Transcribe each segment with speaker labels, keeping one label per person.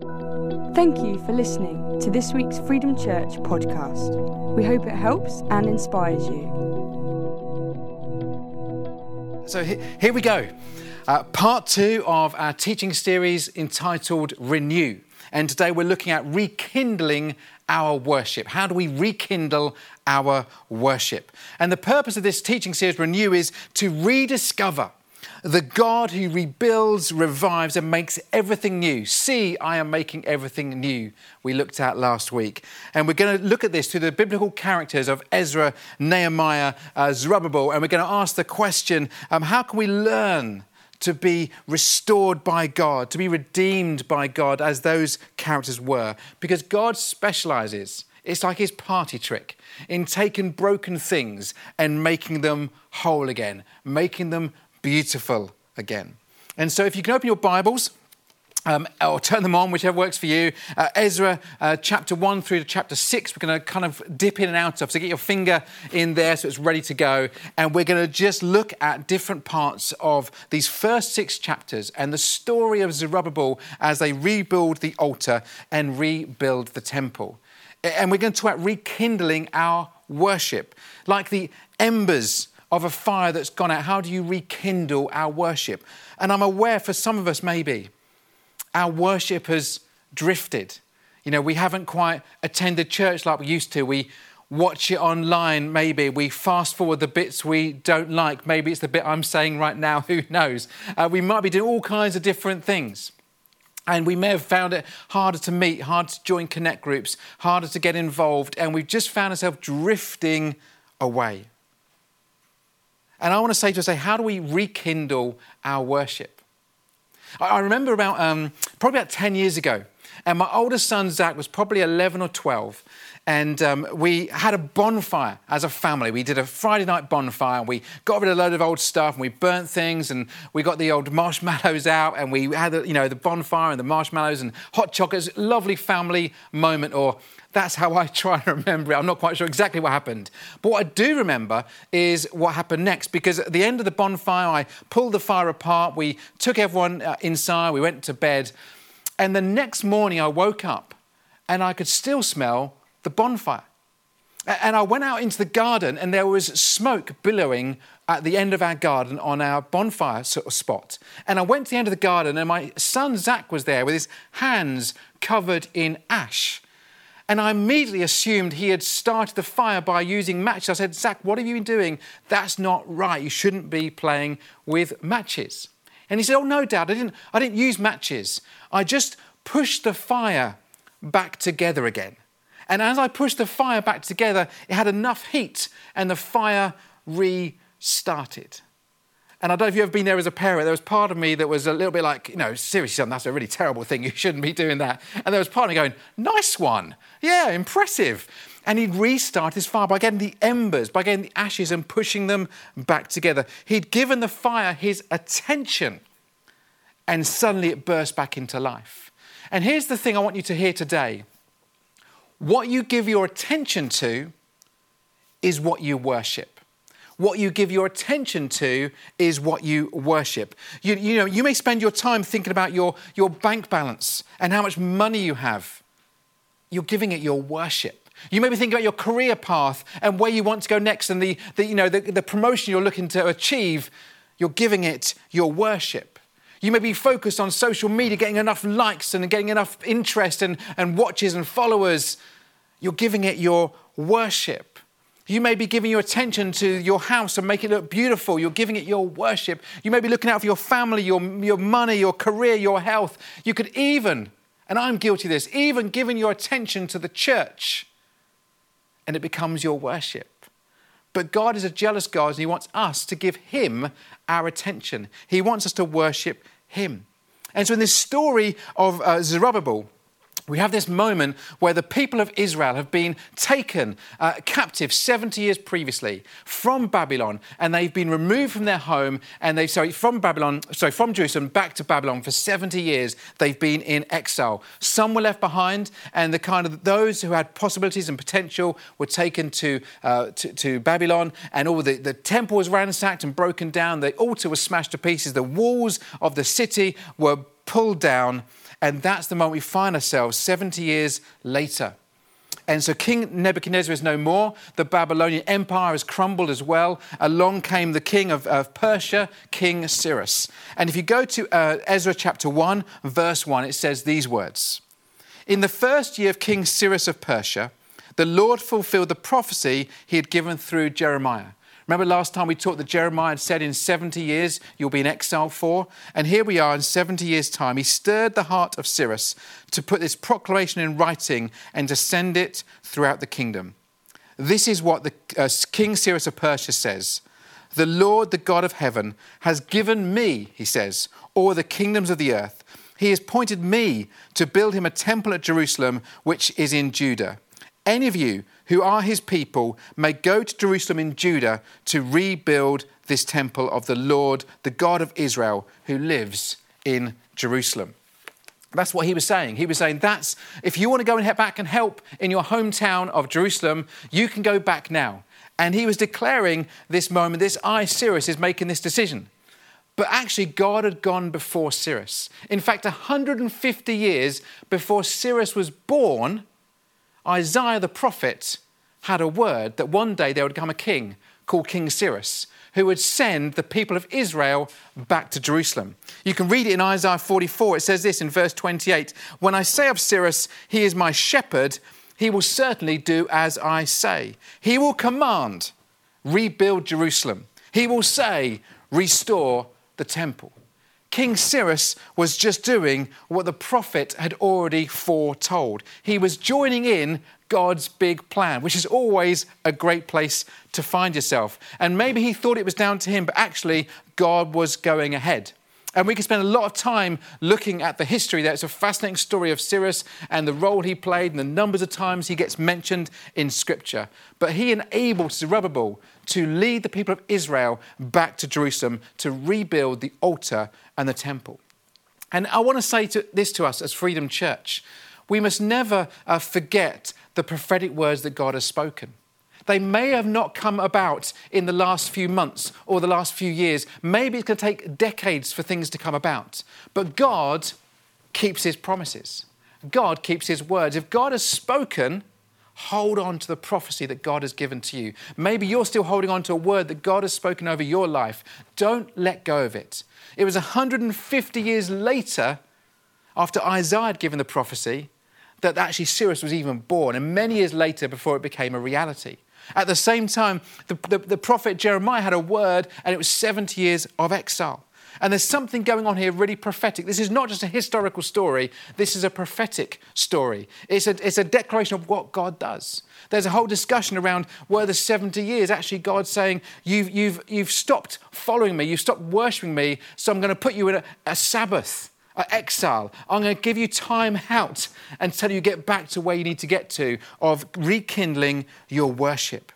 Speaker 1: Thank you for listening to this week's Freedom Church podcast. We hope it helps and inspires you.
Speaker 2: So he- here we go. Uh, part two of our teaching series entitled Renew. And today we're looking at rekindling our worship. How do we rekindle our worship? And the purpose of this teaching series, Renew, is to rediscover the God who rebuilds, revives, and makes everything new. See, I am making everything new, we looked at last week. And we're going to look at this through the biblical characters of Ezra, Nehemiah, uh, Zerubbabel, and we're going to ask the question um, how can we learn? To be restored by God, to be redeemed by God as those characters were. Because God specializes, it's like his party trick, in taking broken things and making them whole again, making them beautiful again. And so, if you can open your Bibles, um, or turn them on, whichever works for you. Uh, Ezra uh, chapter 1 through to chapter 6, we're going to kind of dip in and out of. So get your finger in there so it's ready to go. And we're going to just look at different parts of these first six chapters and the story of Zerubbabel as they rebuild the altar and rebuild the temple. And we're going to talk about rekindling our worship, like the embers of a fire that's gone out. How do you rekindle our worship? And I'm aware for some of us, maybe, our worship has drifted. You know, we haven't quite attended church like we used to. We watch it online, maybe. We fast forward the bits we don't like. Maybe it's the bit I'm saying right now, who knows? Uh, we might be doing all kinds of different things. And we may have found it harder to meet, harder to join connect groups, harder to get involved, and we've just found ourselves drifting away. And I want to say to us, say, how do we rekindle our worship? I remember about um, probably about 10 years ago, and my oldest son Zach was probably 11 or 12, and um, we had a bonfire as a family. We did a Friday night bonfire, we got rid of a load of old stuff, and we burnt things, and we got the old marshmallows out, and we had you know the bonfire and the marshmallows and hot chocolates. Lovely family moment, or that's how I try and remember it. I'm not quite sure exactly what happened. But what I do remember is what happened next because at the end of the bonfire, I pulled the fire apart. We took everyone uh, inside, we went to bed. And the next morning, I woke up and I could still smell the bonfire. And I went out into the garden and there was smoke billowing at the end of our garden on our bonfire sort of spot. And I went to the end of the garden and my son Zach was there with his hands covered in ash. And I immediately assumed he had started the fire by using matches. I said, Zach, what have you been doing? That's not right. You shouldn't be playing with matches. And he said, Oh, no, Dad, I didn't, I didn't use matches. I just pushed the fire back together again. And as I pushed the fire back together, it had enough heat and the fire restarted. And I don't know if you've ever been there as a parent. There was part of me that was a little bit like, you know, seriously, son, that's a really terrible thing. You shouldn't be doing that. And there was part of me going, nice one. Yeah, impressive. And he'd restart his fire by getting the embers, by getting the ashes and pushing them back together. He'd given the fire his attention, and suddenly it burst back into life. And here's the thing I want you to hear today what you give your attention to is what you worship what you give your attention to is what you worship. You, you, know, you may spend your time thinking about your, your bank balance and how much money you have. You're giving it your worship. You may be thinking about your career path and where you want to go next and the, the, you know, the, the promotion you're looking to achieve. You're giving it your worship. You may be focused on social media, getting enough likes and getting enough interest and, and watches and followers. You're giving it your worship. You may be giving your attention to your house and make it look beautiful. You're giving it your worship. You may be looking out for your family, your, your money, your career, your health. You could even, and I'm guilty of this, even giving your attention to the church and it becomes your worship. But God is a jealous God and He wants us to give Him our attention. He wants us to worship Him. And so in this story of uh, Zerubbabel, we have this moment where the people of Israel have been taken uh, captive 70 years previously from Babylon, and they've been removed from their home, and they've, sorry from Babylon, sorry from Jerusalem back to Babylon for 70 years. They've been in exile. Some were left behind, and the kind of those who had possibilities and potential were taken to uh, to, to, Babylon, and all the, the temple was ransacked and broken down. The altar was smashed to pieces. The walls of the city were pulled down And that's the moment we find ourselves 70 years later. And so King Nebuchadnezzar is no more. The Babylonian Empire has crumbled as well. Along came the king of, of Persia, King Cyrus. And if you go to uh, Ezra chapter 1, verse 1, it says these words In the first year of King Cyrus of Persia, the Lord fulfilled the prophecy he had given through Jeremiah. Remember last time we talked that Jeremiah had said in 70 years you'll be in exile for? And here we are in 70 years' time. He stirred the heart of Cyrus to put this proclamation in writing and to send it throughout the kingdom. This is what the uh, King Cyrus of Persia says. The Lord, the God of heaven, has given me, he says, all the kingdoms of the earth. He has appointed me to build him a temple at Jerusalem, which is in Judah. Any of you who are his people may go to Jerusalem in Judah to rebuild this temple of the Lord, the God of Israel, who lives in Jerusalem. That's what he was saying. He was saying that's if you want to go and head back and help in your hometown of Jerusalem, you can go back now. And he was declaring this moment, this I, Cyrus, is making this decision. But actually, God had gone before Cyrus. In fact, 150 years before Cyrus was born, Isaiah the prophet had a word that one day there would come a king called King Cyrus who would send the people of Israel back to Jerusalem. You can read it in Isaiah 44. It says this in verse 28 When I say of Cyrus, he is my shepherd, he will certainly do as I say. He will command, rebuild Jerusalem. He will say, restore the temple. King Cyrus was just doing what the prophet had already foretold. He was joining in God's big plan, which is always a great place to find yourself. And maybe he thought it was down to him, but actually, God was going ahead. And we can spend a lot of time looking at the history there. It's a fascinating story of Cyrus and the role he played and the numbers of times he gets mentioned in Scripture. But he enabled Zerubbabel to lead the people of Israel back to Jerusalem to rebuild the altar and the temple. And I want to say to, this to us as Freedom Church we must never uh, forget the prophetic words that God has spoken. They may have not come about in the last few months or the last few years. Maybe it's going to take decades for things to come about. But God keeps his promises. God keeps his words. If God has spoken, hold on to the prophecy that God has given to you. Maybe you're still holding on to a word that God has spoken over your life. Don't let go of it. It was 150 years later, after Isaiah had given the prophecy, that actually Cyrus was even born, and many years later before it became a reality. At the same time, the, the, the, prophet Jeremiah had a word, and it was 70 years of exile. And there's something going on here really prophetic. This is not just a historical story, this is a prophetic story. It's a, it's a declaration of what God does. There's a whole discussion around were the 70 years actually God saying, You've, you've, you've stopped following me, you've stopped worshipping me, so I'm going to put you in a, a Sabbath exile. I'm going to give you time out until you get back to where you need to get to of rekindling your worship.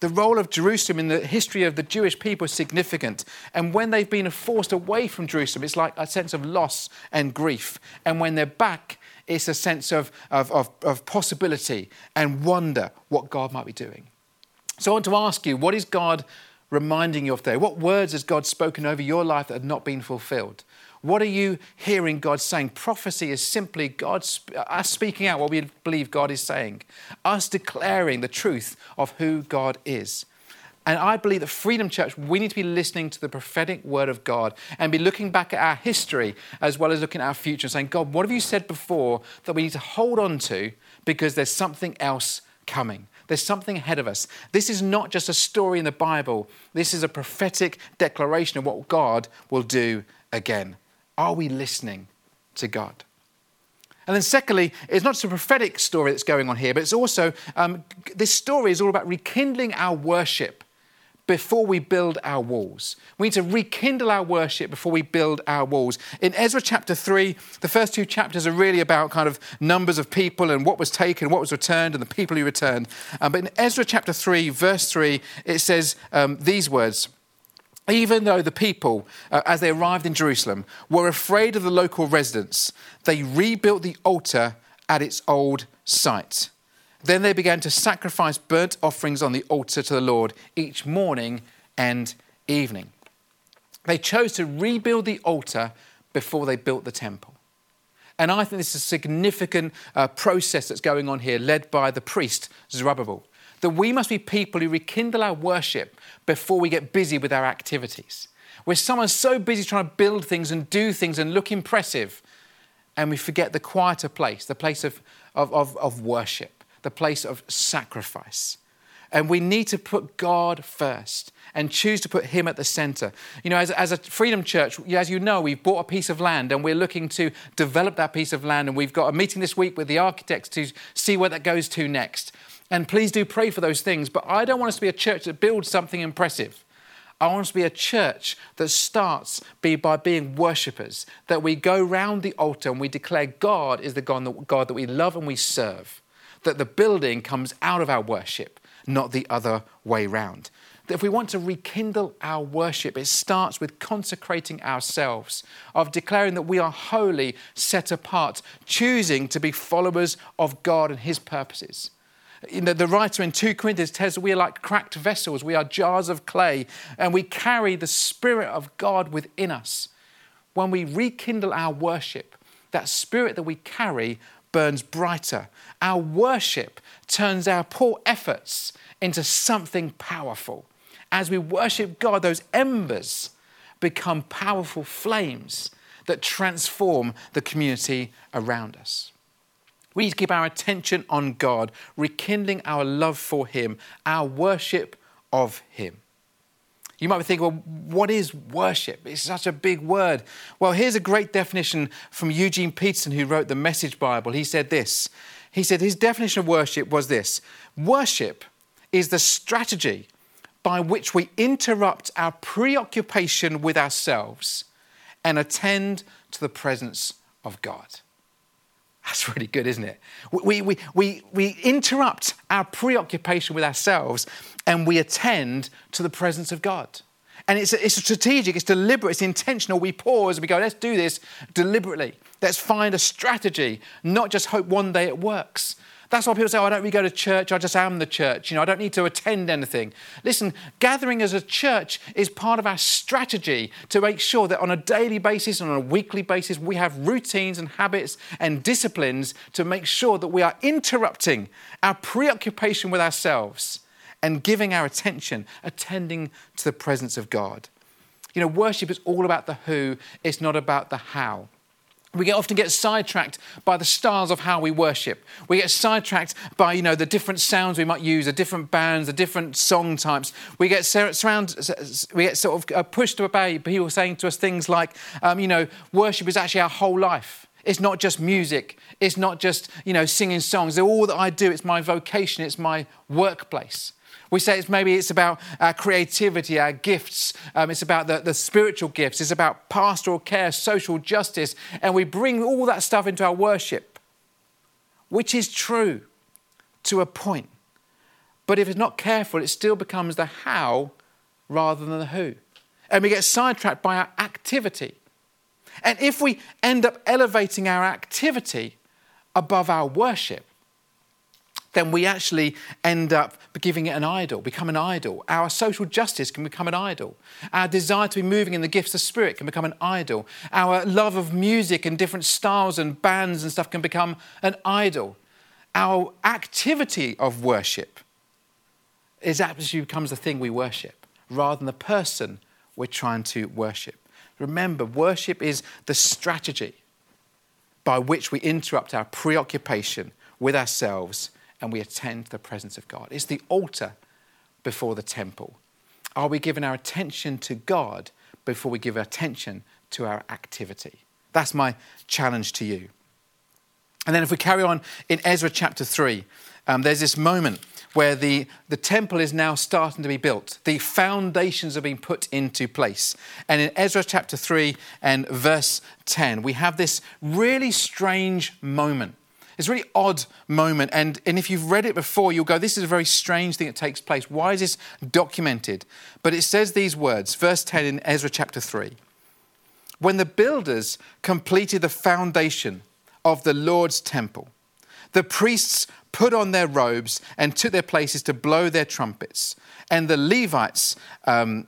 Speaker 2: The role of Jerusalem in the history of the Jewish people is significant. And when they've been forced away from Jerusalem, it's like a sense of loss and grief. And when they're back, it's a sense of, of, of, of possibility and wonder what God might be doing. So I want to ask you, what is God reminding you of there? What words has God spoken over your life that have not been fulfilled? What are you hearing God saying? Prophecy is simply God, uh, us speaking out what we believe God is saying, us declaring the truth of who God is. And I believe that Freedom Church, we need to be listening to the prophetic word of God and be looking back at our history as well as looking at our future and saying, God, what have you said before that we need to hold on to because there's something else coming? There's something ahead of us. This is not just a story in the Bible, this is a prophetic declaration of what God will do again. Are we listening to God? And then, secondly, it's not just a prophetic story that's going on here, but it's also um, this story is all about rekindling our worship before we build our walls. We need to rekindle our worship before we build our walls. In Ezra chapter 3, the first two chapters are really about kind of numbers of people and what was taken, what was returned, and the people who returned. Um, but in Ezra chapter 3, verse 3, it says um, these words even though the people, uh, as they arrived in Jerusalem, were afraid of the local residents, they rebuilt the altar at its old site. Then they began to sacrifice burnt offerings on the altar to the Lord each morning and evening. They chose to rebuild the altar before they built the temple. And I think this is a significant uh, process that's going on here, led by the priest, Zerubbabel. That we must be people who rekindle our worship before we get busy with our activities. Where someone's so busy trying to build things and do things and look impressive, and we forget the quieter place, the place of, of, of, of worship, the place of sacrifice. And we need to put God first and choose to put Him at the center. You know, as, as a Freedom Church, as you know, we've bought a piece of land and we're looking to develop that piece of land. And we've got a meeting this week with the architects to see where that goes to next. And please do pray for those things. But I don't want us to be a church that builds something impressive. I want us to be a church that starts by being worshippers, that we go round the altar and we declare God is the God that we love and we serve, that the building comes out of our worship, not the other way round. That if we want to rekindle our worship, it starts with consecrating ourselves, of declaring that we are holy, set apart, choosing to be followers of God and His purposes. The writer in 2 Corinthians tells us we are like cracked vessels, we are jars of clay, and we carry the Spirit of God within us. When we rekindle our worship, that Spirit that we carry burns brighter. Our worship turns our poor efforts into something powerful as we worship God, those embers become powerful flames that transform the community around us. We need to keep our attention on God, rekindling our love for Him, our worship of Him. You might be thinking, well, what is worship? It's such a big word. Well, here's a great definition from Eugene Peterson, who wrote the Message Bible. He said this He said his definition of worship was this Worship is the strategy by which we interrupt our preoccupation with ourselves and attend to the presence of God. That's really good, isn't it? We, we, we, we interrupt our preoccupation with ourselves and we attend to the presence of God. And it's, it's strategic, it's deliberate, it's intentional. We pause and we go, let's do this deliberately. Let's find a strategy, not just hope one day it works. That's why people say, oh, I don't really go to church, I just am the church. You know, I don't need to attend anything. Listen, gathering as a church is part of our strategy to make sure that on a daily basis and on a weekly basis, we have routines and habits and disciplines to make sure that we are interrupting our preoccupation with ourselves and giving our attention, attending to the presence of God. You know, worship is all about the who, it's not about the how. We get, often get sidetracked by the styles of how we worship. We get sidetracked by, you know, the different sounds we might use, the different bands, the different song types. We get surround, we get sort of uh, pushed by people saying to us things like, um, you know, worship is actually our whole life. It's not just music. It's not just, you know, singing songs. All that I do. It's my vocation. It's my workplace. We say it's maybe it's about our creativity, our gifts. Um, it's about the, the spiritual gifts. It's about pastoral care, social justice. And we bring all that stuff into our worship, which is true to a point. But if it's not careful, it still becomes the how rather than the who. And we get sidetracked by our activity. And if we end up elevating our activity above our worship, then we actually end up giving it an idol, become an idol. Our social justice can become an idol. Our desire to be moving in the gifts of spirit can become an idol. Our love of music and different styles and bands and stuff can become an idol. Our activity of worship is actually becomes the thing we worship rather than the person we're trying to worship. Remember, worship is the strategy by which we interrupt our preoccupation with ourselves and we attend the presence of God. It's the altar before the temple. Are we giving our attention to God before we give our attention to our activity? That's my challenge to you. And then, if we carry on in Ezra chapter 3, um, there's this moment where the, the temple is now starting to be built. The foundations are being put into place. And in Ezra chapter 3 and verse 10, we have this really strange moment it's a really odd moment. And, and if you've read it before, you'll go, this is a very strange thing that takes place. Why is this documented? But it says these words, verse 10 in Ezra chapter 3. When the builders completed the foundation of the Lord's temple, the priests put on their robes and took their places to blow their trumpets. And the Levites, um,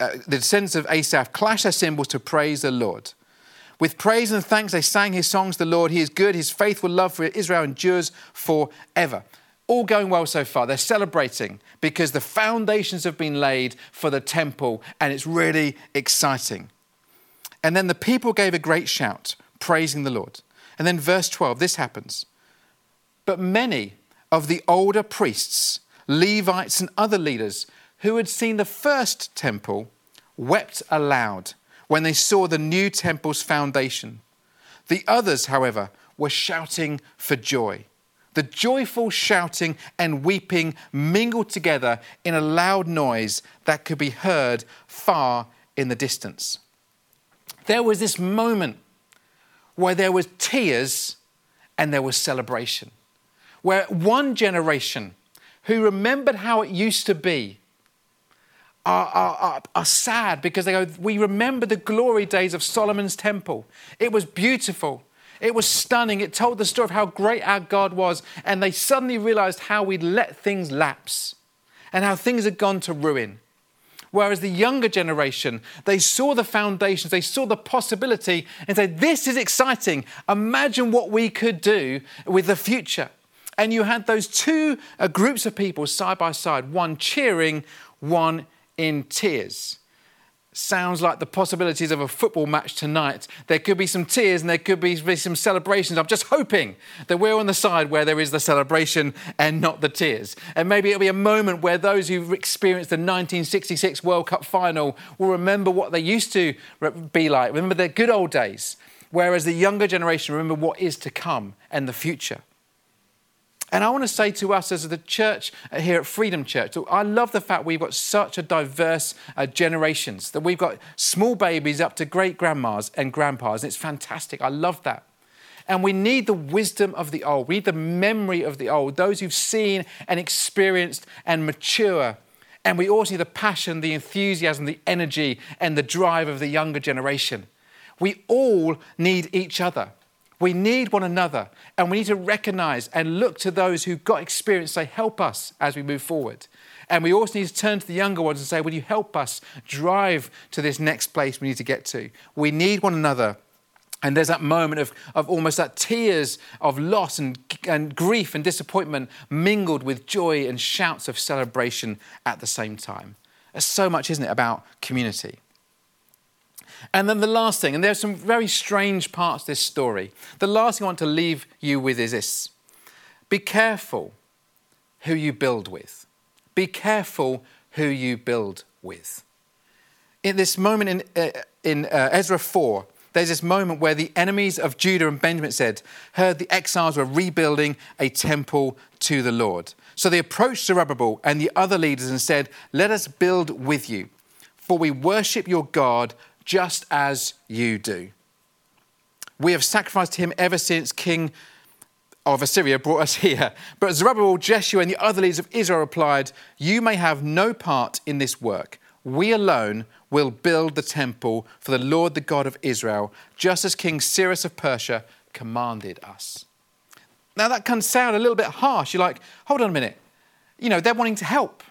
Speaker 2: uh, the descendants of Asaph, clashed their cymbals to praise the Lord. With praise and thanks, they sang his songs to the Lord. He is good. His faithful love for Israel endures forever. All going well so far. They're celebrating because the foundations have been laid for the temple and it's really exciting. And then the people gave a great shout, praising the Lord. And then, verse 12, this happens. But many of the older priests, Levites, and other leaders who had seen the first temple wept aloud when they saw the new temple's foundation. The others, however, were shouting for joy. The joyful shouting and weeping mingled together in a loud noise that could be heard far in the distance. There was this moment where there was tears and there was celebration, where one generation who remembered how it used to be are, are, are, sad because they go, We remember the glory days of Solomon's temple. It was beautiful. It was stunning. It told the story of how great our God was. And they suddenly realized how we'd let things lapse and how things had gone to ruin. Whereas the younger generation, they saw the foundations, they saw the possibility, and said, This is exciting. Imagine what we could do with the future. And you had those two uh, groups of people side by side, one cheering, one in tears. Sounds like the possibilities of a football match tonight. There could be some tears and there could be some celebrations. I'm just hoping that we're on the side where there is the celebration and not the tears. And maybe it'll be a moment where those who've experienced the 1966 World Cup final will remember what they used to be like, remember their good old days. Whereas the younger generation remember what is to come and the future. And I want to say to us as the church here at Freedom Church, I love the fact we've got such a diverse uh, generations, that we've got small babies up to great grandmas and grandpas, and it's fantastic. I love that. And we need the wisdom of the old. We need the memory of the old, those who've seen and experienced and mature. And we also need the passion, the enthusiasm, the energy, and the drive of the younger generation. We all need each other. We need one another, and we need to recognize and look to those who've got experience, say, help us as we move forward. And we also need to turn to the younger ones and say, Will you help us drive to this next place we need to get to? We need one another. And there's that moment of, of almost that tears of loss and, and grief and disappointment mingled with joy and shouts of celebration at the same time. There's so much, isn't it, about community. And then the last thing, and there's some very strange parts to this story. The last thing I want to leave you with is this be careful who you build with. Be careful who you build with. In this moment in, uh, in uh, Ezra 4, there's this moment where the enemies of Judah and Benjamin said, heard the exiles were rebuilding a temple to the Lord. So they approached Zerubbabel and the other leaders and said, Let us build with you, for we worship your God just as you do. We have sacrificed him ever since King of Assyria brought us here. But Zerubbabel, Jeshua, and the other leaders of Israel replied, You may have no part in this work. We alone will build the temple for the Lord, the God of Israel, just as King Cyrus of Persia commanded us. Now, that can sound a little bit harsh. You're like, hold on a minute. You know, they're wanting to help.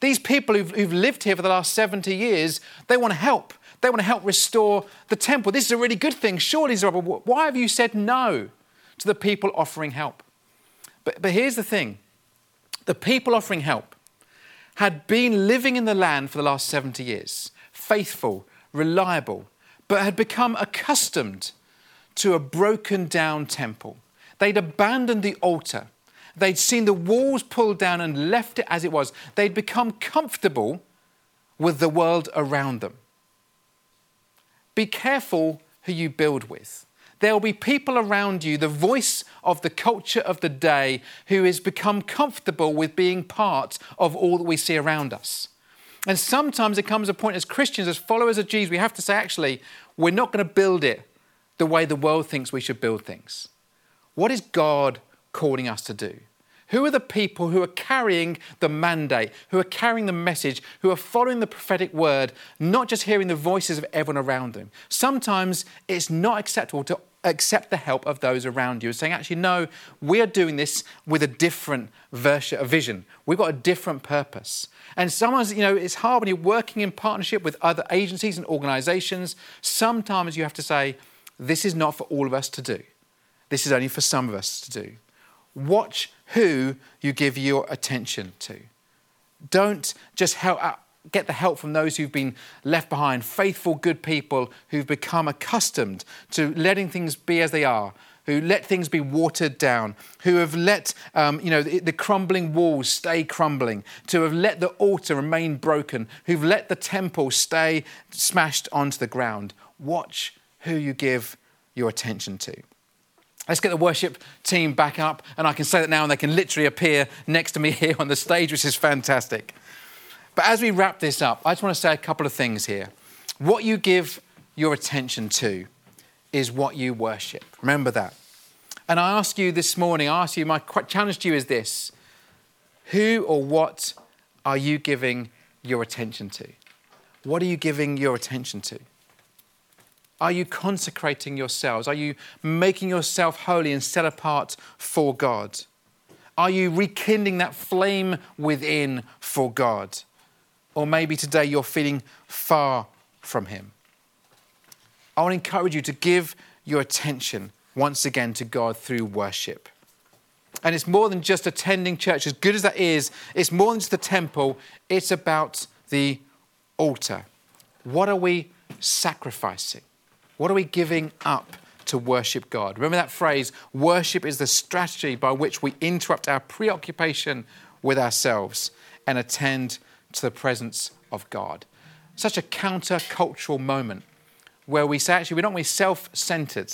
Speaker 2: These people who've, who've lived here for the last 70 years, they want to help. They want to help restore the temple. This is a really good thing. Surely, Zerubbabel, why have you said no to the people offering help? But, but here's the thing the people offering help had been living in the land for the last 70 years, faithful, reliable, but had become accustomed to a broken down temple. They'd abandoned the altar. They'd seen the walls pulled down and left it as it was. They'd become comfortable with the world around them. Be careful who you build with. There will be people around you, the voice of the culture of the day, who has become comfortable with being part of all that we see around us. And sometimes it comes a point as Christians, as followers of Jesus, we have to say, actually, we're not going to build it the way the world thinks we should build things. What is God calling us to do? Who are the people who are carrying the mandate, who are carrying the message, who are following the prophetic word, not just hearing the voices of everyone around them? Sometimes it's not acceptable to accept the help of those around you, and saying, actually, no, we are doing this with a different version, a vision. We've got a different purpose. And sometimes, you know, it's hard when you're working in partnership with other agencies and organizations. Sometimes you have to say, this is not for all of us to do. This is only for some of us to do. Watch who you give your attention to. Don't just help, uh, get the help from those who've been left behind, faithful, good people who've become accustomed to letting things be as they are, who let things be watered down, who have let um, you know the, the, crumbling walls stay crumbling, to have let the altar remain broken, who've let the temple stay smashed onto the ground. Watch who you give your attention to. Let's get the worship team back up, and I can say that now, and they can literally appear next to me here on the stage, which is fantastic. But as we wrap this up, I just want to say a couple of things here. What you give your attention to is what you worship. Remember that. And I ask you this morning, I ask you, my challenge to you is this Who or what are you giving your attention to? What are you giving your attention to? Are you consecrating yourselves? Are you making yourself holy and set apart for God? Are you rekindling that flame within for God? Or maybe today you're feeling far from Him. I want to encourage you to give your attention once again to God through worship. And it's more than just attending church, as good as that is, it's more than just the temple, it's about the altar. What are we sacrificing? What are we giving up to worship God? Remember that phrase worship is the strategy by which we interrupt our preoccupation with ourselves and attend to the presence of God. Such a counter-cultural moment where we say, actually, we're not be self centered.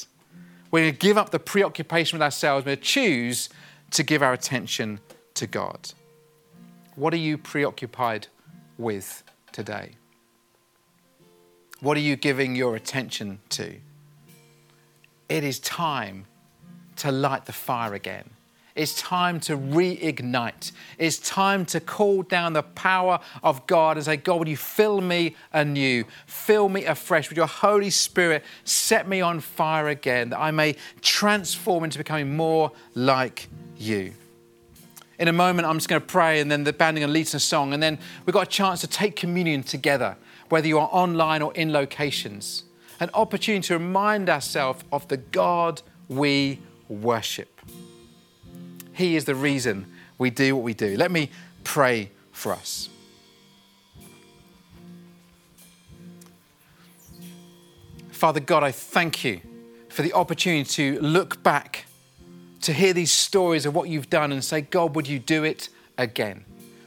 Speaker 2: We're going to give up the preoccupation with ourselves. We're going to choose to give our attention to God. What are you preoccupied with today? What are you giving your attention to? It is time to light the fire again. It's time to reignite. It's time to call down the power of God and say, God, would you fill me anew? Fill me afresh with your Holy Spirit. Set me on fire again that I may transform into becoming more like you. In a moment, I'm just going to pray and then the band are going to lead us a song. And then we've got a chance to take communion together, whether you are online or in locations. An opportunity to remind ourselves of the God we worship. He is the reason we do what we do. Let me pray for us. Father God, I thank you for the opportunity to look back, to hear these stories of what you've done and say, God, would you do it again?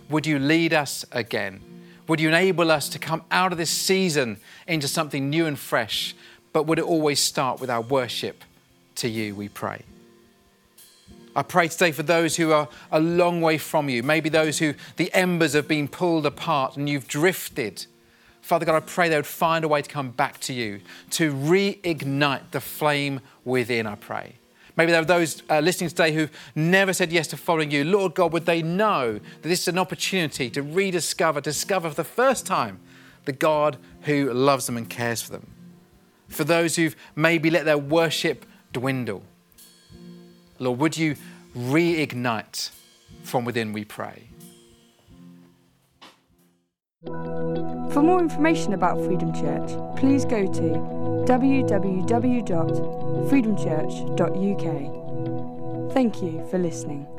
Speaker 2: Would you lead us again? Would you enable us to come out of this season into something new and fresh? But would it always start with our worship to you, we pray? I pray today for those who are a long way from you, maybe those who the embers have been pulled apart and you've drifted. Father God, I pray they would find a way to come back to you, to reignite the flame within, I pray. Maybe there are those uh, listening today who've never said yes to following you. Lord God, would they know that this is an opportunity to rediscover, discover for the first time the God who loves them and cares for them? For those who've maybe let their worship dwindle, Lord, would you reignite from within, we pray.
Speaker 1: For more information about Freedom Church, please go to www.freedomchurch.uk. Thank you for listening.